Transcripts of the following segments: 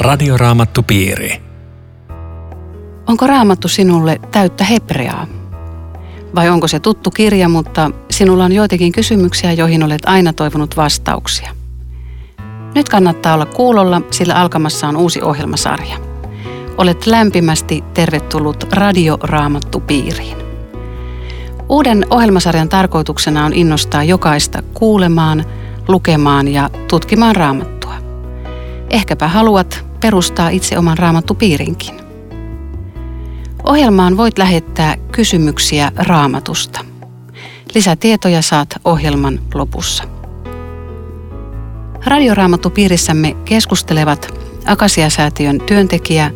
Radioraamattupiiri. Onko raamattu sinulle täyttä hebreaa? Vai onko se tuttu kirja, mutta sinulla on joitakin kysymyksiä, joihin olet aina toivonut vastauksia? Nyt kannattaa olla kuulolla, sillä alkamassa on uusi ohjelmasarja. Olet lämpimästi tervetullut Radioraamattupiiriin. Uuden ohjelmasarjan tarkoituksena on innostaa jokaista kuulemaan, lukemaan ja tutkimaan raamattua. Ehkäpä haluat perustaa itse oman raamattupiirinkin. Ohjelmaan voit lähettää kysymyksiä raamatusta. Lisätietoja saat ohjelman lopussa. Radioraamattupiirissämme keskustelevat Akasiasäätiön työntekijä,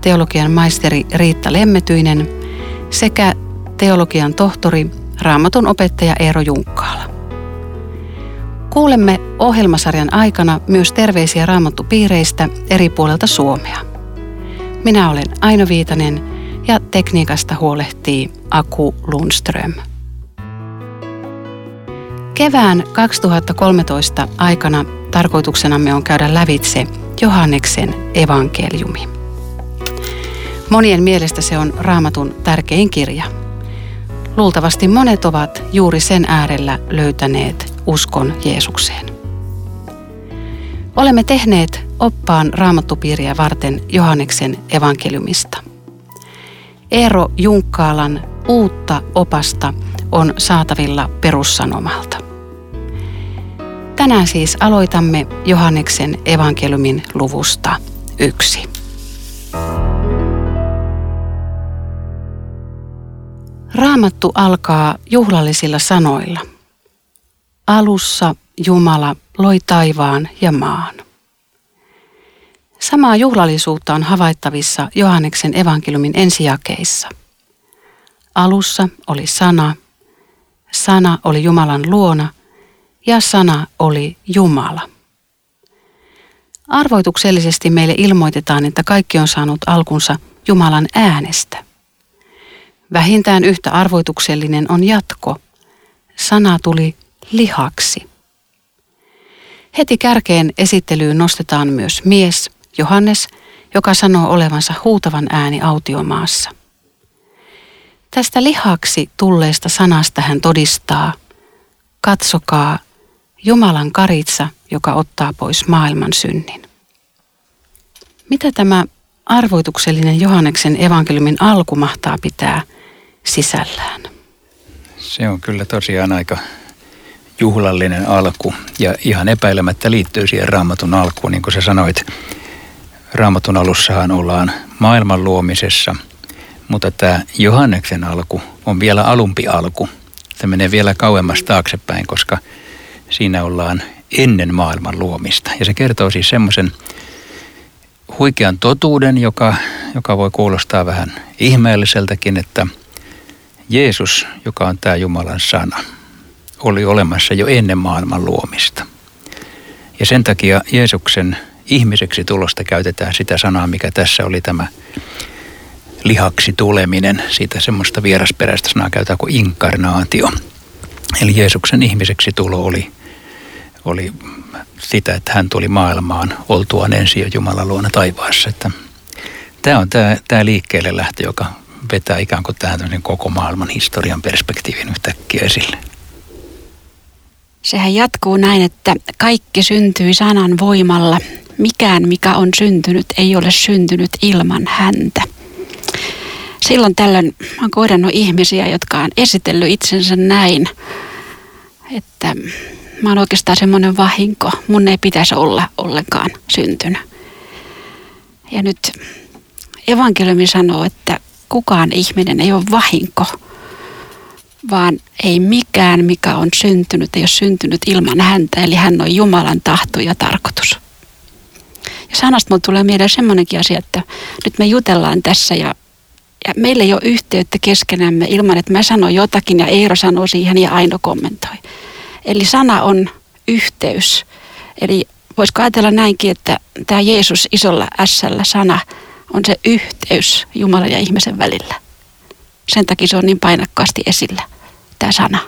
teologian maisteri Riitta Lemmetyinen sekä teologian tohtori, raamatun opettaja Eero Junkkaala. Kuulemme ohjelmasarjan aikana myös terveisiä raamattupiireistä eri puolelta Suomea. Minä olen Aino Viitanen ja tekniikasta huolehtii Aku Lundström. Kevään 2013 aikana tarkoituksenamme on käydä lävitse Johanneksen evankeliumi. Monien mielestä se on raamatun tärkein kirja. Luultavasti monet ovat juuri sen äärellä löytäneet uskon Jeesukseen. Olemme tehneet oppaan raamattupiiriä varten Johanneksen evankeliumista. Eero Junkkaalan uutta opasta on saatavilla perussanomalta. Tänään siis aloitamme Johanneksen evankeliumin luvusta yksi. Raamattu alkaa juhlallisilla sanoilla. Alussa Jumala loi taivaan ja maan. Samaa juhlallisuutta on havaittavissa Johanneksen evankeliumin ensijakeissa. Alussa oli sana, sana oli Jumalan luona ja sana oli Jumala. Arvoituksellisesti meille ilmoitetaan, että kaikki on saanut alkunsa Jumalan äänestä. Vähintään yhtä arvoituksellinen on jatko. Sana tuli lihaksi. Heti kärkeen esittelyyn nostetaan myös mies, Johannes, joka sanoo olevansa huutavan ääni autiomaassa. Tästä lihaksi tulleesta sanasta hän todistaa, katsokaa, Jumalan karitsa, joka ottaa pois maailman synnin. Mitä tämä arvoituksellinen Johanneksen evankeliumin alku mahtaa pitää sisällään? Se on kyllä tosiaan aika juhlallinen alku ja ihan epäilemättä liittyy siihen raamatun alkuun, niin kuin sä sanoit. Raamatun alussahan ollaan maailman luomisessa, mutta tämä Johanneksen alku on vielä alumpi alku. Se menee vielä kauemmas taaksepäin, koska siinä ollaan ennen maailman luomista. Ja se kertoo siis semmoisen huikean totuuden, joka, joka voi kuulostaa vähän ihmeelliseltäkin, että Jeesus, joka on tämä Jumalan sana, oli olemassa jo ennen maailman luomista. Ja sen takia Jeesuksen ihmiseksi tulosta käytetään sitä sanaa, mikä tässä oli tämä lihaksi tuleminen. Siitä semmoista vierasperäistä sanaa käytetään kuin inkarnaatio. Eli Jeesuksen ihmiseksi tulo oli, oli sitä, että hän tuli maailmaan oltuaan ensin jo Jumalan luona taivaassa. Että tämä on tämä, tämä liikkeelle lähtö, joka vetää ikään kuin tähän koko maailman historian perspektiivin yhtäkkiä esille. Sehän jatkuu näin, että kaikki syntyi sanan voimalla. Mikään, mikä on syntynyt, ei ole syntynyt ilman häntä. Silloin tällöin olen kohdannut ihmisiä, jotka on esitellyt itsensä näin, että mä oon oikeastaan semmoinen vahinko. Mun ei pitäisi olla ollenkaan syntynyt. Ja nyt evankeliumi sanoo, että kukaan ihminen ei ole vahinko, vaan ei mikään, mikä on syntynyt, ei ole syntynyt ilman häntä. Eli hän on Jumalan tahto ja tarkoitus. Ja sanasta mun tulee mieleen semmoinenkin asia, että nyt me jutellaan tässä ja, ja meillä ei ole yhteyttä keskenämme ilman, että mä sanon jotakin ja Eero sanoo siihen ja Aino kommentoi. Eli sana on yhteys. Eli voisiko ajatella näinkin, että tämä Jeesus isolla ässällä sana on se yhteys Jumalan ja ihmisen välillä. Sen takia se on niin painakkaasti esillä, tämä sana.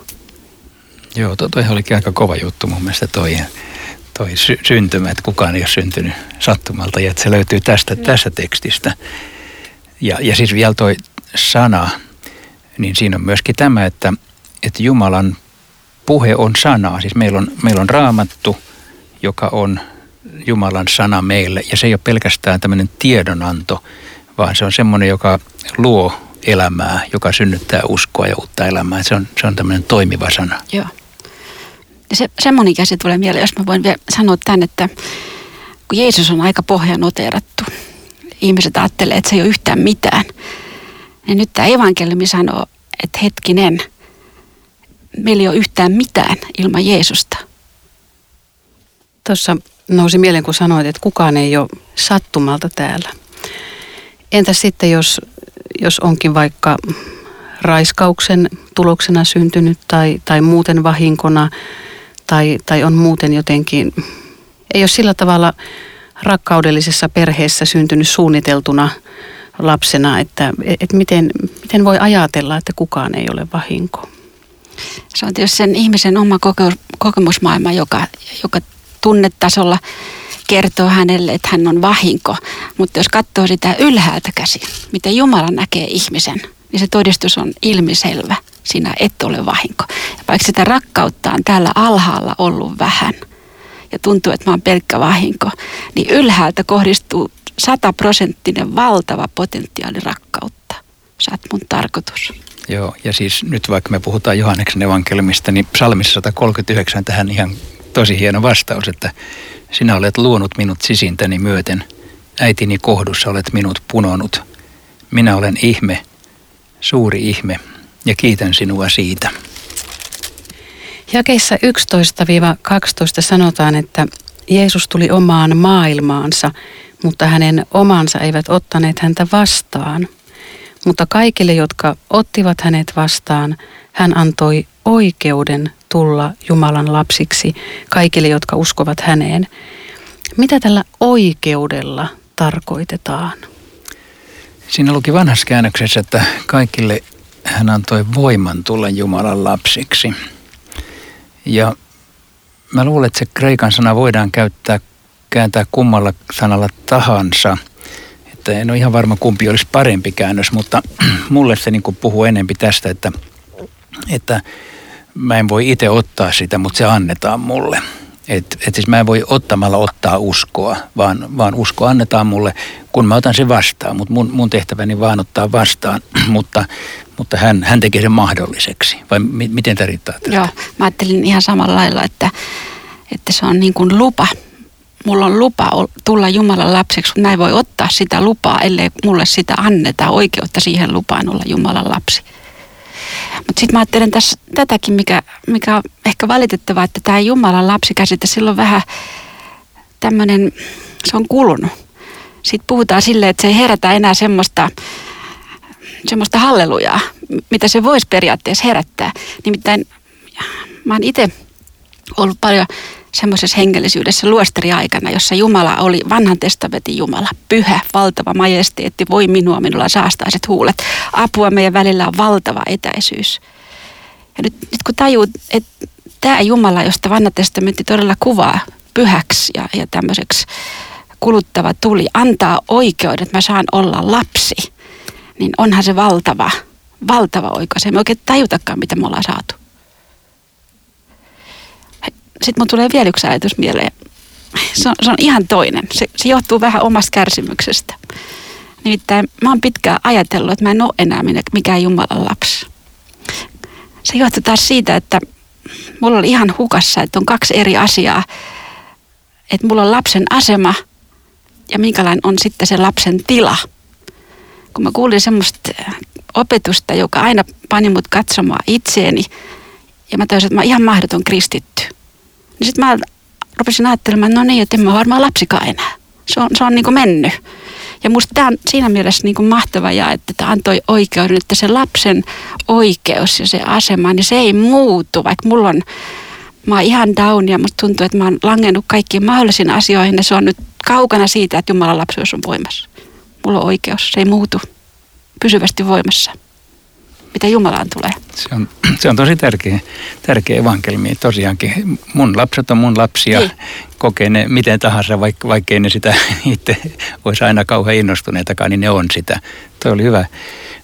Joo, toi olikin aika kova juttu mun mielestä toi. toi sy- syntymä, että kukaan ei ole syntynyt sattumalta ja että se löytyy tästä, mm. tässä tekstistä. Ja, ja siis vielä toi sana, niin siinä on myöskin tämä, että, että Jumalan puhe on sanaa. Siis meillä on, meillä on raamattu, joka on Jumalan sana meille. Ja se ei ole pelkästään tämmöinen tiedonanto, vaan se on semmoinen, joka luo elämää, joka synnyttää uskoa ja uutta elämää. Se on, se on tämmöinen toimiva sana. Joo. Ja se, semmoinen käsi tulee mieleen, jos mä voin vielä sanoa tämän, että kun Jeesus on aika pohjanoteerattu, ihmiset ajattelee, että se ei ole yhtään mitään. Niin nyt tämä evankeliumi sanoo, että hetkinen, meillä ei ole yhtään mitään ilman Jeesusta. Tuossa nousi mieleen, kun sanoit, että kukaan ei ole sattumalta täällä. Entä sitten, jos, jos onkin vaikka raiskauksen tuloksena syntynyt tai, tai muuten vahinkona tai, tai on muuten jotenkin, ei ole sillä tavalla rakkaudellisessa perheessä syntynyt suunniteltuna lapsena, että, että miten, miten voi ajatella, että kukaan ei ole vahinko. Se on tietysti sen ihmisen oma kokemusmaailma, joka, joka tunnetasolla kertoo hänelle, että hän on vahinko. Mutta jos katsoo sitä ylhäältä käsin, miten Jumala näkee ihmisen, niin se todistus on ilmiselvä. Sinä et ole vahinko. Ja vaikka sitä rakkautta on täällä alhaalla ollut vähän ja tuntuu, että mä oon pelkkä vahinko, niin ylhäältä kohdistuu sataprosenttinen valtava potentiaali rakkautta. Sä oot mun tarkoitus. Joo, ja siis nyt vaikka me puhutaan Johanneksen evankeliumista, niin psalmissa 139 tähän ihan tosi hieno vastaus, että sinä olet luonut minut sisintäni myöten, äitini kohdussa olet minut punonut. Minä olen ihme, suuri ihme, ja kiitän sinua siitä. Jakeissa 11-12 sanotaan, että Jeesus tuli omaan maailmaansa, mutta hänen omansa eivät ottaneet häntä vastaan. Mutta kaikille, jotka ottivat hänet vastaan, hän antoi oikeuden tulla Jumalan lapsiksi kaikille, jotka uskovat häneen. Mitä tällä oikeudella tarkoitetaan? Siinä luki vanhassa käännöksessä, että kaikille hän antoi voiman tulla Jumalan lapsiksi. Ja mä luulen, että se kreikan sana voidaan käyttää, kääntää kummalla sanalla tahansa. Että en ole ihan varma, kumpi olisi parempi käännös, mutta mulle se niin puhuu enempi tästä, että, että mä en voi itse ottaa sitä, mutta se annetaan mulle. Et, et siis mä en voi ottamalla ottaa uskoa, vaan, vaan usko annetaan mulle, kun mä otan sen vastaan. Mutta mun, mun tehtäväni vaan ottaa vastaan, mutta, mutta hän, hän tekee sen mahdolliseksi. Vai mi, miten tämä riittää tästä? Joo, mä ajattelin ihan samalla lailla, että, että se on niin kuin lupa. Mulla on lupa tulla Jumalan lapseksi, mutta mä en voi ottaa sitä lupaa, ellei mulle sitä anneta oikeutta siihen lupaan olla Jumalan lapsi. Mutta sitten mä ajattelen tässä tätäkin, mikä, mikä on ehkä valitettavaa, että tämä Jumalan lapsikäsite silloin vähän tämmöinen, se on kulunut. Sitten puhutaan silleen, että se ei herätä enää semmoista, semmoista hallelujaa, mitä se voisi periaatteessa herättää. Nimittäin mä oon itse ollut paljon semmoisessa hengellisyydessä luostariaikana, jossa Jumala oli vanhan testamentin Jumala, pyhä, valtava majesteetti, voi minua, minulla saastaiset huulet. Apua meidän välillä on valtava etäisyys. Ja nyt, nyt kun tajuu, että tämä Jumala, josta vanha testamentti todella kuvaa pyhäksi ja, ja tämmöiseksi kuluttava tuli, antaa oikeuden, että mä saan olla lapsi, niin onhan se valtava, valtava oikeus. Ei me oikein tajutakaan, mitä me ollaan saatu sitten mun tulee vielä yksi ajatus mieleen. Se on, se on ihan toinen. Se, se johtuu vähän omasta kärsimyksestä. Nimittäin mä oon pitkään ajatellut, että mä en ole enää mikään Jumalan lapsi. Se johtuu taas siitä, että mulla oli ihan hukassa, että on kaksi eri asiaa. Että mulla on lapsen asema ja minkälainen on sitten se lapsen tila. Kun mä kuulin semmoista opetusta, joka aina pani mut katsomaan itseeni ja mä toisin, että mä oon ihan mahdoton kristitty. Niin sitten mä rupesin ajattelemaan, no niin, että en mä varmaan lapsikaan enää. Se on, se on niin kuin mennyt. Ja musta tämä on siinä mielessä niin kuin mahtava ja että tämä antoi oikeuden, että se lapsen oikeus ja se asema, niin se ei muutu, vaikka mulla on, mä oon ihan down ja musta tuntuu, että mä oon langennut kaikkiin mahdollisiin asioihin ja se on nyt kaukana siitä, että Jumalan lapsuus on voimassa. Mulla on oikeus, se ei muutu pysyvästi voimassa. Mitä Jumalaan tulee. Se on, se on tosi tärkeä, tärkeä evankelmi. Tosiaankin mun lapset on mun lapsia, niin. kokee ne miten tahansa, vaikka, vaikkei ne sitä itse olisi aina kauhean innostuneetakaan, niin ne on sitä. Tuo oli hyvä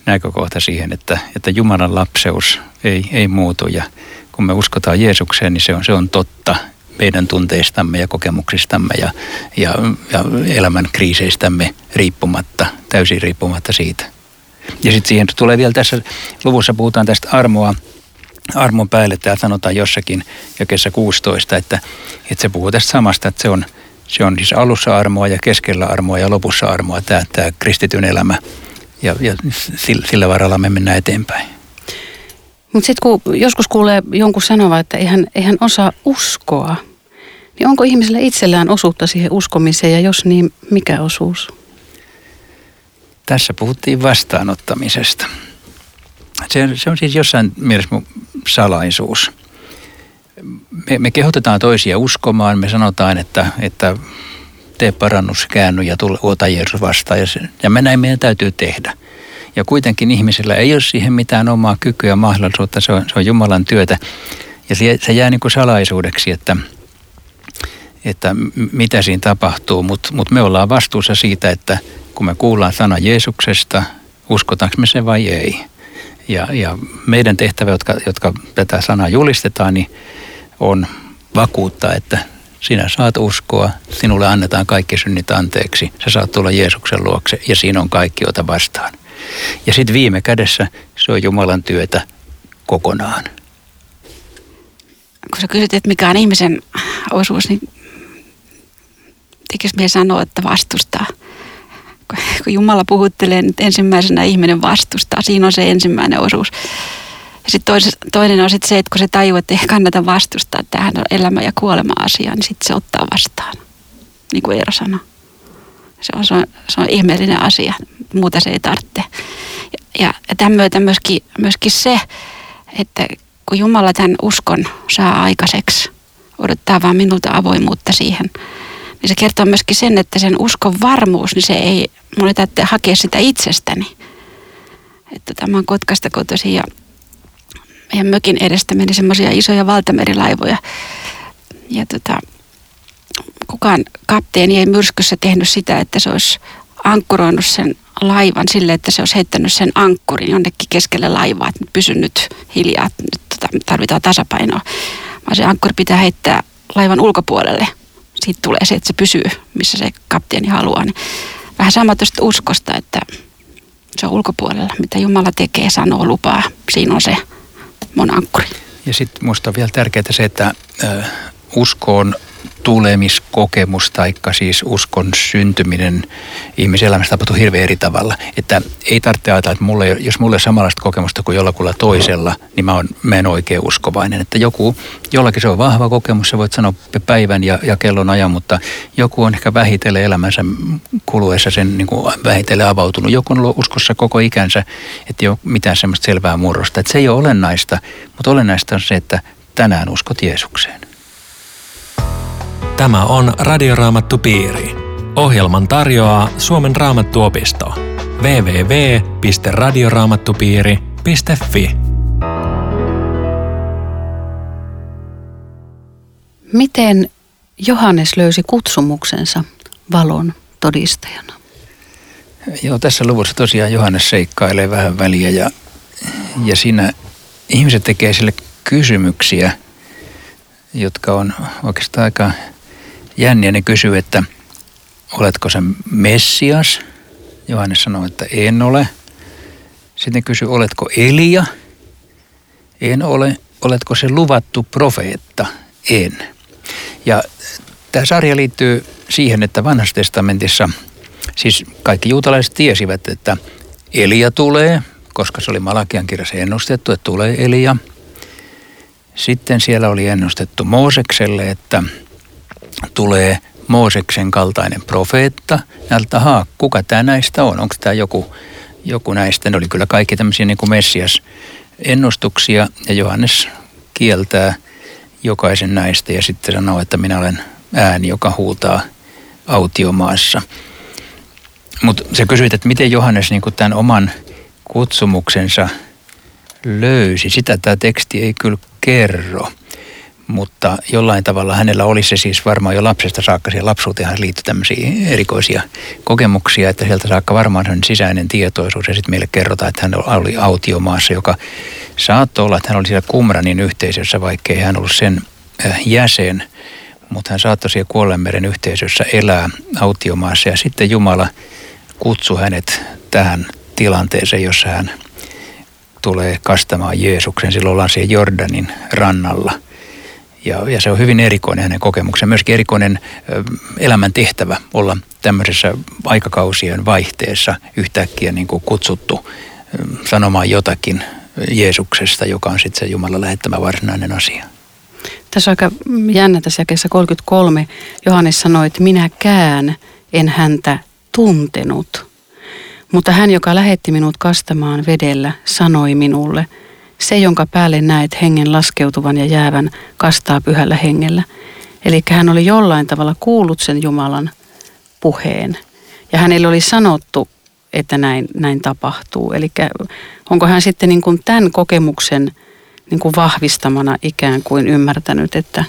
näkökohta siihen, että, että Jumalan lapseus ei, ei muutu ja kun me uskotaan Jeesukseen, niin se on, se on totta meidän tunteistamme ja kokemuksistamme ja, ja, ja elämän kriiseistämme riippumatta, täysin riippumatta siitä. Ja sitten siihen tulee vielä tässä luvussa puhutaan tästä armoa, armon päälle. Täällä sanotaan jossakin kesä 16, että, että se puhuu tästä samasta, että se on, se on siis alussa armoa ja keskellä armoa ja lopussa armoa tämä, tämä kristityn elämä. Ja, ja sillä, sillä varalla me mennään eteenpäin. Mutta sitten kun joskus kuulee jonkun sanova, että eihän, eihän osaa uskoa, niin onko ihmisellä itsellään osuutta siihen uskomiseen ja jos niin, mikä osuus? Tässä puhuttiin vastaanottamisesta. Se, se on siis jossain mielessä mun salaisuus. Me, me kehotetaan toisia uskomaan, me sanotaan, että, että tee parannus, käänny ja tule, ota Jeesus vastaan. Ja, se, ja me näin meidän täytyy tehdä. Ja kuitenkin ihmisellä ei ole siihen mitään omaa kykyä ja mahdollisuutta, se on, se on Jumalan työtä. Ja se, se jää niin kuin salaisuudeksi, että, että mitä siinä tapahtuu, mutta mut me ollaan vastuussa siitä, että kun me kuullaan sana Jeesuksesta, uskotaanko me se vai ei. Ja, ja meidän tehtävä, jotka, jotka tätä sanaa julistetaan, niin on vakuuttaa, että sinä saat uskoa, sinulle annetaan kaikki synnit anteeksi, sä saat tulla Jeesuksen luokse ja siinä on kaikki, jota vastaan. Ja sitten viime kädessä se on Jumalan työtä kokonaan. Kun sä kysyt, että mikä on ihmisen osuus, niin tekisi mieli sanoa, että vastustaa. Kun Jumala puhuttelee, niin ensimmäisenä ihminen vastustaa. Siinä on se ensimmäinen osuus. Ja sitten toinen on sitten se, että kun se tajuu, että ei kannata vastustaa, on elämä ja kuolema asia, niin sitten se ottaa vastaan. Niin kuin Eero sanoi. Se on, se, on, se on ihmeellinen asia, muuta se ei tarvitse. Ja, ja, ja tämän myötä myöskin, myöskin se, että kun Jumala tämän uskon saa aikaiseksi, odottaa vaan minulta avoimuutta siihen, niin se kertoo myöskin sen, että sen uskon varmuus, niin se ei, mun ei tarvitse hakea sitä itsestäni. Että tämä on Kotkasta kotoisin ja meidän mökin edestä meni semmoisia isoja valtamerilaivoja. Ja tota, kukaan kapteeni ei myrskyssä tehnyt sitä, että se olisi ankkuroinut sen laivan sille, että se olisi heittänyt sen ankkurin jonnekin keskelle laivaa, että pysy nyt hiljaa, nyt tota, tarvitaan tasapainoa. Vaan se ankkuri pitää heittää laivan ulkopuolelle. Siitä tulee se, että se pysyy, missä se kapteeni haluaa. Niin vähän sama tuosta uskosta, että se on ulkopuolella. Mitä Jumala tekee, sanoo, lupaa. Siinä on se mun ankkuri. Ja sitten minusta on vielä tärkeää se, että äh, uskoon tulemiskokemus tai siis uskon syntyminen ihmiselämässä tapahtuu hirveän eri tavalla. Että ei tarvitse ajatella, että mulle, jos mulle on samanlaista kokemusta kuin jollakulla toisella, niin mä, oon, mä en oikein uskovainen. Että joku, jollakin se on vahva kokemus, sä voit sanoa päivän ja, ja kellon ajan, mutta joku on ehkä vähitellen elämänsä kuluessa sen niin kuin vähitellen avautunut. Joku on ollut uskossa koko ikänsä, että ei ole mitään semmoista selvää murrosta. Että se ei ole olennaista, mutta olennaista on se, että tänään uskot Jeesukseen. Tämä on Radioraamattu Piiri. Ohjelman tarjoaa Suomen raamattuopisto. www.radioraamattupiiri.fi Miten Johannes löysi kutsumuksensa valon todistajana? Joo, tässä luvussa tosiaan Johannes seikkailee vähän väliä ja, ja siinä ihmiset tekee sille kysymyksiä, jotka on oikeastaan aika jänniä. Ne kysyy, että oletko se Messias? Johannes sanoo, että en ole. Sitten kysyy, oletko Elia? En ole. Oletko se luvattu profeetta? En. Ja tämä sarja liittyy siihen, että vanhassa testamentissa, siis kaikki juutalaiset tiesivät, että Elia tulee, koska se oli Malakian kirjassa ennustettu, että tulee Elia. Sitten siellä oli ennustettu Moosekselle, että tulee Mooseksen kaltainen profeetta. Näiltä, haa, kuka tämä näistä on? Onko tämä joku, joku näistä? Ne oli kyllä kaikki tämmöisiä niin kuin Messias ennustuksia ja Johannes kieltää jokaisen näistä ja sitten sanoo, että minä olen ääni, joka huutaa autiomaassa. Mutta se kysyit, että miten Johannes niin tämän oman kutsumuksensa löysi. Sitä tämä teksti ei kyllä kerro, mutta jollain tavalla hänellä oli se siis varmaan jo lapsesta saakka, siihen lapsuuteen liittyi tämmöisiä erikoisia kokemuksia, että sieltä saakka varmaan on sisäinen tietoisuus ja sitten meille kerrotaan, että hän oli autiomaassa, joka saattoi olla, että hän oli siellä Kumranin yhteisössä, vaikkei hän ollut sen äh, jäsen, mutta hän saattoi siellä Kuollenmeren yhteisössä elää autiomaassa ja sitten Jumala kutsui hänet tähän tilanteeseen, jossa hän tulee kastamaan Jeesuksen. Silloin ollaan siellä Jordanin rannalla. Ja, ja se on hyvin erikoinen hänen kokemuksensa. Myöskin erikoinen elämän tehtävä olla tämmöisessä aikakausien vaihteessa yhtäkkiä niin kuin kutsuttu sanomaan jotakin Jeesuksesta, joka on sitten se Jumalan lähettämä varsinainen asia. Tässä on aika jännä tässä jakeessa 33. Johannes sanoi, että minäkään en häntä tuntenut. Mutta hän, joka lähetti minut kastamaan vedellä, sanoi minulle, se, jonka päälle näet hengen laskeutuvan ja jäävän, kastaa pyhällä hengellä. Eli hän oli jollain tavalla kuullut sen Jumalan puheen. Ja hänelle oli sanottu, että näin, näin tapahtuu. Eli onko hän sitten niin kuin tämän kokemuksen niin kuin vahvistamana ikään kuin ymmärtänyt, että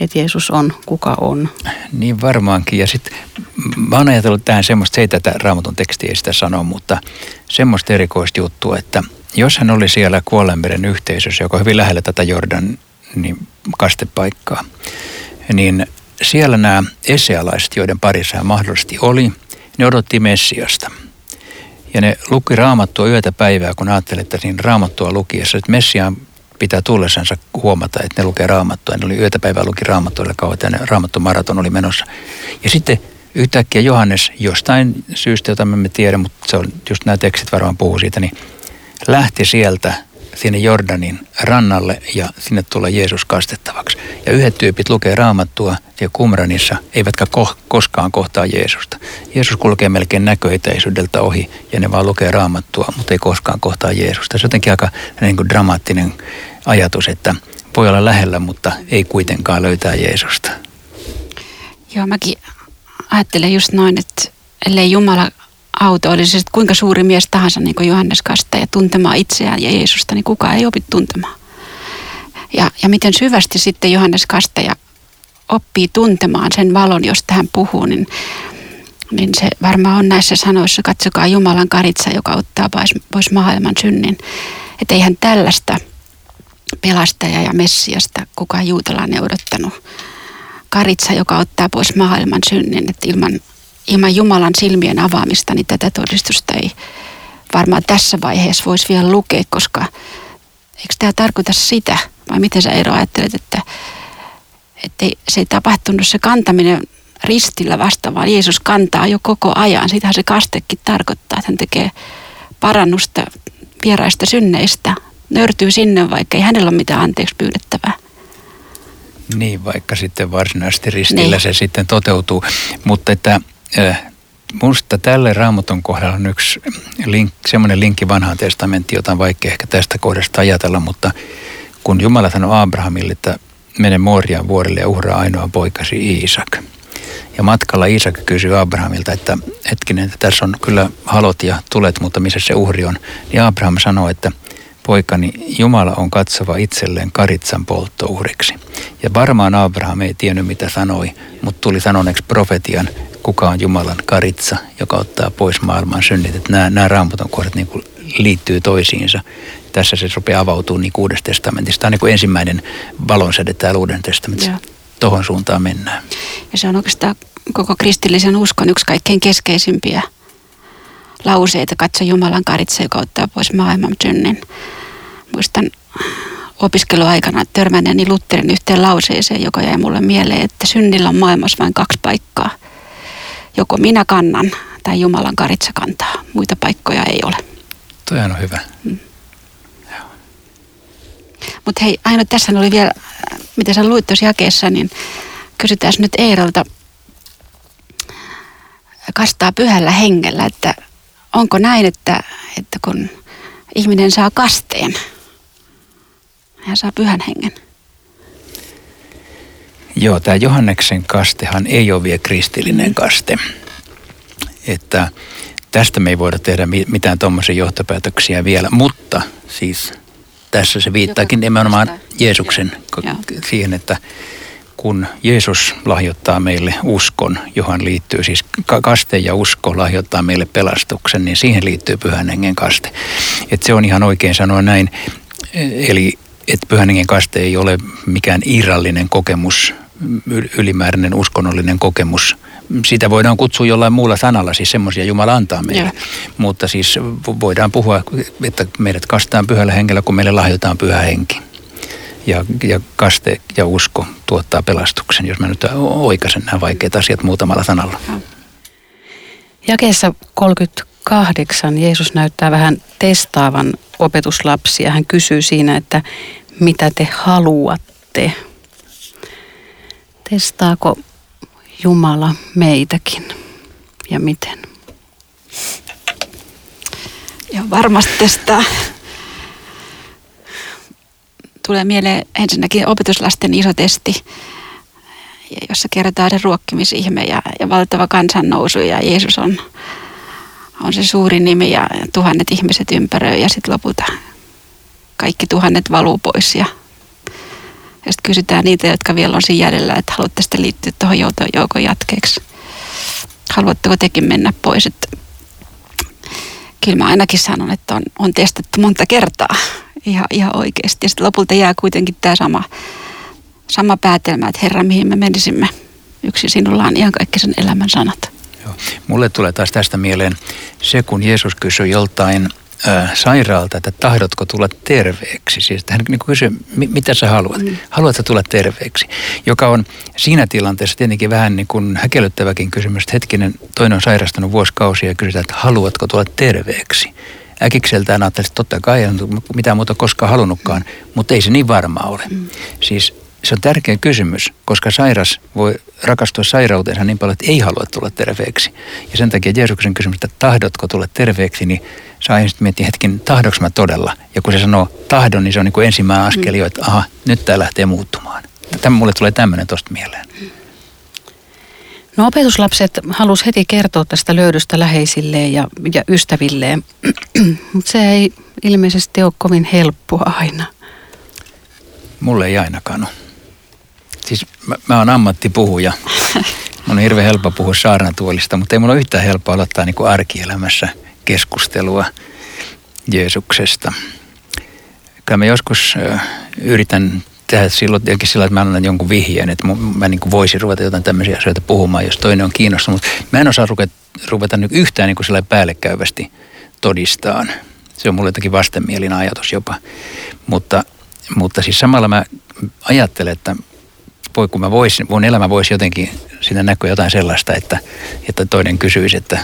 että Jeesus on, kuka on. Niin varmaankin. Ja sitten mä oon ajatellut tähän semmoista, se ei tätä raamatun tekstiä sitä sano, mutta semmoista erikoista juttua, että jos hän oli siellä Kuollenmeren yhteisössä, joka on hyvin lähellä tätä Jordan niin kastepaikkaa, niin siellä nämä esealaiset, joiden parissa hän mahdollisesti oli, ne odotti Messiasta. Ja ne luki raamattua yötä päivää, kun ajattelee, että siinä raamattua lukiessa, että Messiaan pitää tullessansa huomata, että ne lukee raamattua. Ne oli yötä päivää luki raamattua, kauan tämä raamattomaraton oli menossa. Ja sitten yhtäkkiä Johannes jostain syystä, jota me emme tiedä, mutta se on just nämä tekstit varmaan puhuu siitä, niin lähti sieltä sinne Jordanin rannalle ja sinne tulee Jeesus kastettavaksi. Ja yhdet tyypit lukee raamattua ja Kumranissa, eivätkä ko- koskaan kohtaa Jeesusta. Jeesus kulkee melkein näköetäisyydeltä ohi ja ne vaan lukee raamattua, mutta ei koskaan kohtaa Jeesusta. Se on jotenkin aika niin kuin dramaattinen ajatus, että voi olla lähellä, mutta ei kuitenkaan löytää Jeesusta. Joo, mäkin ajattelen just noin, että ellei Jumala auto, oli se sitten kuinka suuri mies tahansa, niin kuin Johannes Kastaja, tuntemaan itseään ja Jeesusta, niin kukaan ei opi tuntemaan. Ja, ja miten syvästi sitten Johannes Kastaja oppii tuntemaan sen valon, josta hän puhuu, niin, niin se varmaan on näissä sanoissa, katsokaa Jumalan karitsa, joka ottaa pois, pois maailman synnin. Että eihän tällaista pelastaja ja messiasta kukaan juutalainen odottanut. Karitsa, joka ottaa pois maailman synnin, että ilman ilman Jumalan silmien avaamista, niin tätä todistusta ei varmaan tässä vaiheessa voisi vielä lukea, koska eikö tämä tarkoita sitä, vai miten sä Eero ajattelet, että, että se ei tapahtunut se kantaminen ristillä vasta, vaan Jeesus kantaa jo koko ajan. Sitähän se kastekin tarkoittaa, että hän tekee parannusta vieraista synneistä, nörtyy sinne, vaikka ei hänellä ole mitään anteeksi pyydettävää. Niin, vaikka sitten varsinaisesti ristillä niin. se sitten toteutuu. Mutta että äh, Minusta tälle raamatun kohdalla on yksi link, semmoinen linkki vanhaan testamenttiin, jota on vaikea ehkä tästä kohdasta ajatella, mutta kun Jumala sanoi Abrahamille, että mene Moorian vuorelle ja uhraa ainoa poikasi Iisak. Ja matkalla Iisak kysyi Abrahamilta, että hetkinen, että tässä on kyllä halot ja tulet, mutta missä se uhri on. Niin Abraham sanoi, että poikani, Jumala on katsova itselleen karitsan polttouhriksi. Ja varmaan Abraham ei tiennyt mitä sanoi, mutta tuli sanoneeksi profetian, kuka on Jumalan karitsa, joka ottaa pois maailman synnit. Että nämä, nämä raamatun kohdat niin kuin liittyy toisiinsa. Tässä se sopii avautuu niin Uudesta testamentista. Tämä on niin kuin ensimmäinen valonsäde täällä Uuden testamentissa. Tohon suuntaan mennään. Ja se on oikeastaan koko kristillisen uskon yksi kaikkein keskeisimpiä lauseita. Katso Jumalan karitsa, joka ottaa pois maailman synnin. Muistan opiskeluaikana törmänneeni Lutterin yhteen lauseeseen, joka jäi mulle mieleen, että synnillä on maailmassa vain kaksi paikkaa – joko minä kannan tai Jumalan karitsa kantaa. Muita paikkoja ei ole. Toi on hyvä. Mm. Mutta hei, aina tässä oli vielä, mitä sä luit tuossa jakeessa, niin kysytään nyt Eerolta kastaa pyhällä hengellä, että onko näin, että, että kun ihminen saa kasteen, hän saa pyhän hengen? Joo, tämä Johanneksen kastehan ei ole vielä kristillinen kaste. Että tästä me ei voida tehdä mitään tuommoisia johtopäätöksiä vielä, mutta siis tässä se viittaakin nimenomaan Jeesuksen siihen, että kun Jeesus lahjoittaa meille uskon, johon liittyy siis kaste ja usko lahjoittaa meille pelastuksen, niin siihen liittyy pyhän hengen kaste. Et se on ihan oikein sanoa näin. Eli että pyhän hengen kaste ei ole mikään irrallinen kokemus, ylimääräinen uskonnollinen kokemus. Sitä voidaan kutsua jollain muulla sanalla, siis semmoisia Jumala antaa meille. Ja. Mutta siis voidaan puhua, että meidät kastaan pyhällä hengellä, kun meille lahjoitaan pyhä henki ja, ja kaste ja usko tuottaa pelastuksen, jos mä nyt oikaisen nämä vaikeat asiat muutamalla sanalla. Jakeessa 38 Jeesus näyttää vähän testaavan opetuslapsia. Hän kysyy siinä, että mitä te haluatte. Testaako Jumala meitäkin ja miten? Joo, varmasti testaa tulee mieleen ensinnäkin opetuslasten iso testi, jossa kerrotaan se ruokkimisihme ja, ja valtava kansannousu ja Jeesus on, on se suuri nimi ja tuhannet ihmiset ympäröi ja sitten lopulta kaikki tuhannet valuu pois ja, ja sitten kysytään niitä, jotka vielä on siinä jäljellä, että haluatte sitten liittyä tuohon joukon jatkeeksi. Haluatteko tekin mennä pois? Että kyllä mä ainakin sanon, että on, on testattu monta kertaa ihan, ihan oikeasti. Ja sitten lopulta jää kuitenkin tämä sama, sama päätelmä, että Herra, mihin me menisimme. Yksi sinulla on ihan kaikki sen elämän sanat. Joo. Mulle tulee taas tästä mieleen se, kun Jeesus kysyi joltain äh, sairaalta, että tahdotko tulla terveeksi. Siis hän niin kysyy, mitä sä haluat? Mm. Haluatko tulla terveeksi? Joka on siinä tilanteessa tietenkin vähän niin kuin häkellyttäväkin kysymys. Että hetkinen, toinen on sairastunut vuosikausia ja kysytään, että haluatko tulla terveeksi? äkikseltään ajattelin, että totta kai en mitään muuta koskaan halunnutkaan, mutta ei se niin varma ole. Mm. Siis se on tärkeä kysymys, koska sairas voi rakastua sairautensa niin paljon, että ei halua tulla terveeksi. Ja sen takia Jeesuksen kysymys, että tahdotko tulla terveeksi, niin saa ensin miettiä hetken, tahdoks mä todella. Ja kun se sanoo tahdon, niin se on niin kuin ensimmäinen askel jo, että aha, nyt tämä lähtee muuttumaan. Tämä, mulle tulee tämmöinen tuosta mieleen. No opetuslapset halus heti kertoa tästä löydystä läheisilleen ja, ja ystävilleen, mutta se ei ilmeisesti ole kovin helppoa aina. Mulle ei ainakaan ole. Siis mä, mä oon ammattipuhuja. Mun on hirveän helppo puhua saarnatuolista, mutta ei mulla ole yhtään helppoa aloittaa niin kuin arkielämässä keskustelua Jeesuksesta. Kyllä mä joskus yritän tehdä silloin tietenkin sillä, että mä annan jonkun vihjeen, että mä niin kuin voisin ruveta jotain tämmöisiä asioita puhumaan, jos toinen on kiinnostunut. Mutta mä en osaa ruveta, ruveta nyt yhtään niin kuin sillä päällekäyvästi todistaan. Se on mulle jotenkin vastenmielinen ajatus jopa. Mutta, mutta siis samalla mä ajattelen, että voi, kun mä voisin, mun elämä voisi jotenkin siinä näkyä jotain sellaista, että, että toinen kysyisi, että,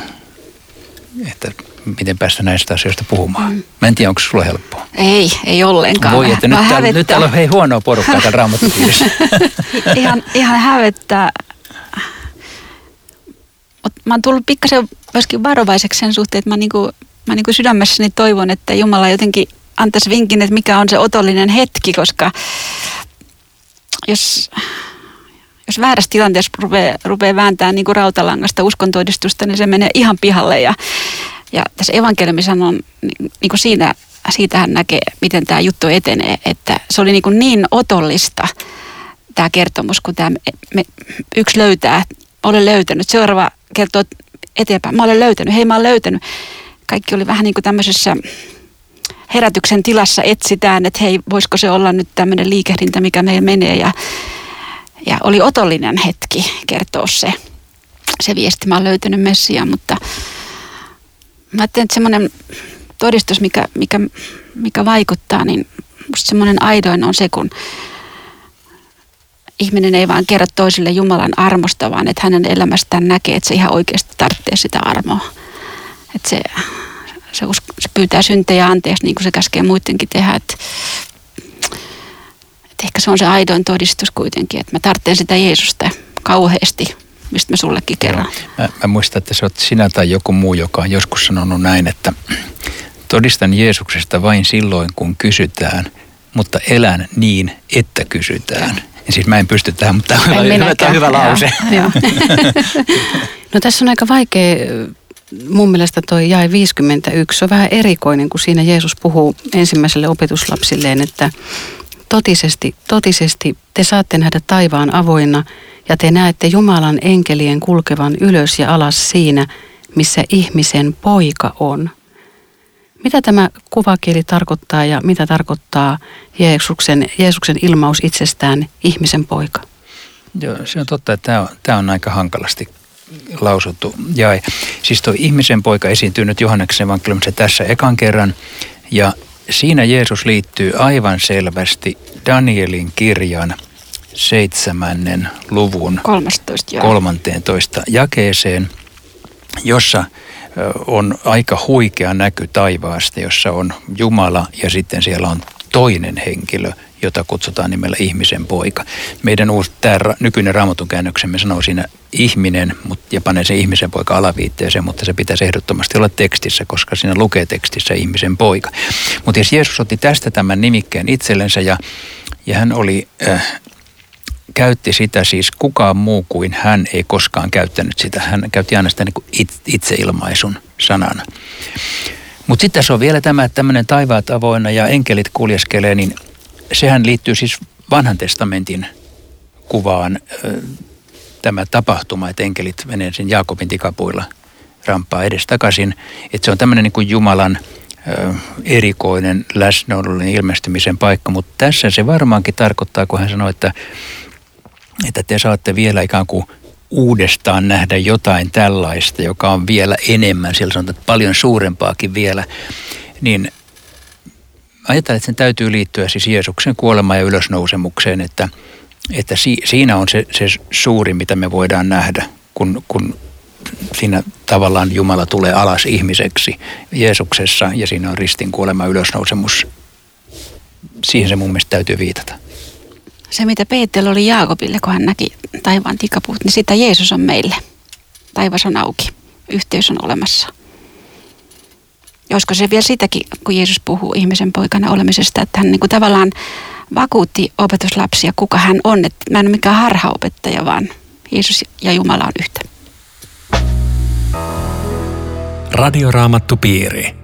että miten päästä näistä asioista puhumaan. Mm. Mä en tiedä, onko sulla helppoa. Ei, ei ollenkaan. Voi, että nyt, täällä, nyt täällä on hei huonoa porukkaa täällä raamattupiirissä. ihan, ihan hävettää. Mut mä oon tullut pikkasen myöskin varovaiseksi sen suhteen, että mä, niinku, mä niinku sydämessäni toivon, että Jumala jotenkin antaisi vinkin, että mikä on se otollinen hetki, koska jos, jos väärässä tilanteessa rupeaa, rupeaa vääntämään niin rautalangasta uskontodistusta, niin se menee ihan pihalle. Ja ja tässä evankeliumissa on, niin kuin siinä, siitä hän näkee, miten tämä juttu etenee, että se oli niin, kuin niin otollista tämä kertomus, kun tämä me, yksi löytää, olen löytänyt, seuraava kertoo eteenpäin, mä olen löytänyt, hei mä olen löytänyt. Kaikki oli vähän niin kuin tämmöisessä herätyksen tilassa etsitään, että hei, voisiko se olla nyt tämmöinen liikehdintä, mikä meillä menee. Ja, ja oli otollinen hetki kertoa se, se viesti. Mä olen löytänyt Messia, mutta Mä ajattelen, että semmoinen todistus, mikä, mikä, mikä vaikuttaa, niin musta semmoinen aidoin on se, kun ihminen ei vaan kerro toisille Jumalan armosta, vaan että hänen elämästään näkee, että se ihan oikeasti tarvitsee sitä armoa. Että se, se, se pyytää syntejä anteeksi, niin kuin se käskee muidenkin tehdä. Että, että ehkä se on se aidoin todistus kuitenkin, että mä tarvitsen sitä Jeesusta kauheasti mistä mä sullekin kerran. Mä, mä muistan, että se oot sinä tai joku muu, joka on joskus sanonut näin, että todistan Jeesuksesta vain silloin, kun kysytään, mutta elän niin, että kysytään. Ja siis mä en pysty tähän, mutta tämä on hyvä, hyvä lause. no tässä on aika vaikea mun mielestä toi jae 51 on vähän erikoinen, kun siinä Jeesus puhuu ensimmäiselle opetuslapsilleen, että totisesti, totisesti te saatte nähdä taivaan avoinna ja te näette Jumalan enkelien kulkevan ylös ja alas siinä, missä ihmisen poika on. Mitä tämä kuvakieli tarkoittaa ja mitä tarkoittaa Jeesuksen, Jeesuksen ilmaus itsestään ihmisen poika? Joo, se on totta, että tämä on, tämä on aika hankalasti lausuttu jae. Siis tuo ihmisen poika esiintyy nyt Johanneksen evankeliumissa tässä ekan kerran ja siinä Jeesus liittyy aivan selvästi Danielin kirjan seitsemännen luvun 13, 13 jakeeseen, jossa on aika huikea näky taivaasta, jossa on Jumala ja sitten siellä on toinen henkilö, jota kutsutaan nimellä ihmisen poika. Meidän uusi, tämä nykyinen raamatun käännöksemme sanoo siinä ihminen mutta, ja panee se ihmisen poika alaviitteeseen, mutta se pitäisi ehdottomasti olla tekstissä, koska siinä lukee tekstissä ihmisen poika. Mutta jos Jeesus otti tästä tämän nimikkeen itsellensä ja, ja hän oli äh, käytti sitä siis kukaan muu kuin hän ei koskaan käyttänyt sitä. Hän käytti aina sitä niin itseilmaisun sanana. Mutta sitten tässä on vielä tämä, että tämmöinen taivaat avoinna ja enkelit kuljeskelee, niin sehän liittyy siis vanhan testamentin kuvaan tämä tapahtuma, että enkelit menee sen Jaakobin tikapuilla rampaa edes takaisin. Että se on tämmöinen niin kuin Jumalan erikoinen läsnäolollinen ilmestymisen paikka, mutta tässä se varmaankin tarkoittaa, kun hän sanoi, että että te saatte vielä ikään kuin uudestaan nähdä jotain tällaista, joka on vielä enemmän, siellä sanotaan, että paljon suurempaakin vielä, niin ajattelen, että sen täytyy liittyä siis Jeesuksen kuolemaan ja ylösnousemukseen, että, että si, siinä on se, se suuri, mitä me voidaan nähdä, kun, kun siinä tavallaan Jumala tulee alas ihmiseksi Jeesuksessa ja siinä on ristin kuolema ylösnousemus. Siihen se mun mielestä täytyy viitata. Se, mitä Peetel oli Jaakobille, kun hän näki taivaan tikapuut, niin sitä Jeesus on meille. Taivas on auki. Yhteys on olemassa. Ja olisiko se vielä sitäkin, kun Jeesus puhuu ihmisen poikana olemisesta, että hän niin kuin tavallaan vakuutti opetuslapsia, kuka hän on. Että mä en ole mikään harhaopettaja, vaan Jeesus ja Jumala on yhtä. Radioraamattu piiri.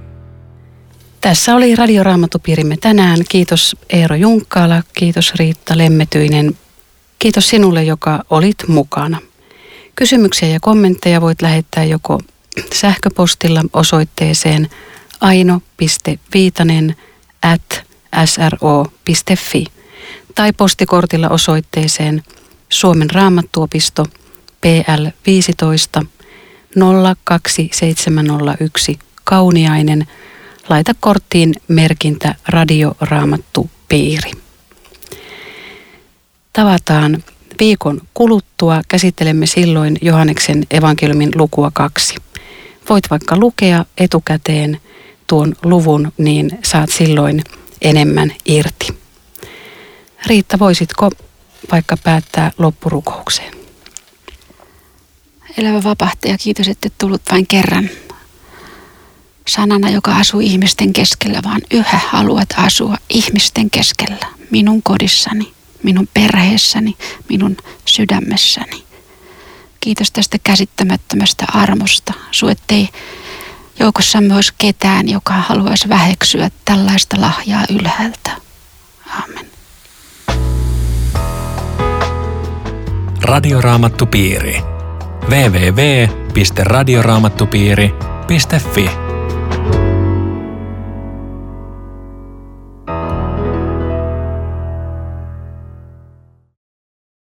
Tässä oli Radioraamattupiirimme tänään. Kiitos Eero Junkkaala, kiitos Riitta Lemmetyinen. Kiitos sinulle, joka olit mukana. Kysymyksiä ja kommentteja voit lähettää joko sähköpostilla osoitteeseen aino.viitanen at sro.fi tai postikortilla osoitteeseen Suomen raamattuopisto PL 15 02701 Kauniainen – laita korttiin merkintä radioraamattu piiri. Tavataan viikon kuluttua. Käsittelemme silloin Johanneksen evankeliumin lukua kaksi. Voit vaikka lukea etukäteen tuon luvun, niin saat silloin enemmän irti. Riitta, voisitko vaikka päättää loppurukoukseen? Elävä vapahtaja, kiitos, että tullut vain kerran sanana, joka asuu ihmisten keskellä, vaan yhä haluat asua ihmisten keskellä, minun kodissani, minun perheessäni, minun sydämessäni. Kiitos tästä käsittämättömästä armosta. Su ettei joukossamme olisi ketään, joka haluaisi väheksyä tällaista lahjaa ylhäältä. Amen. Radioraamattupiiri. www.radioraamattupiiri.fi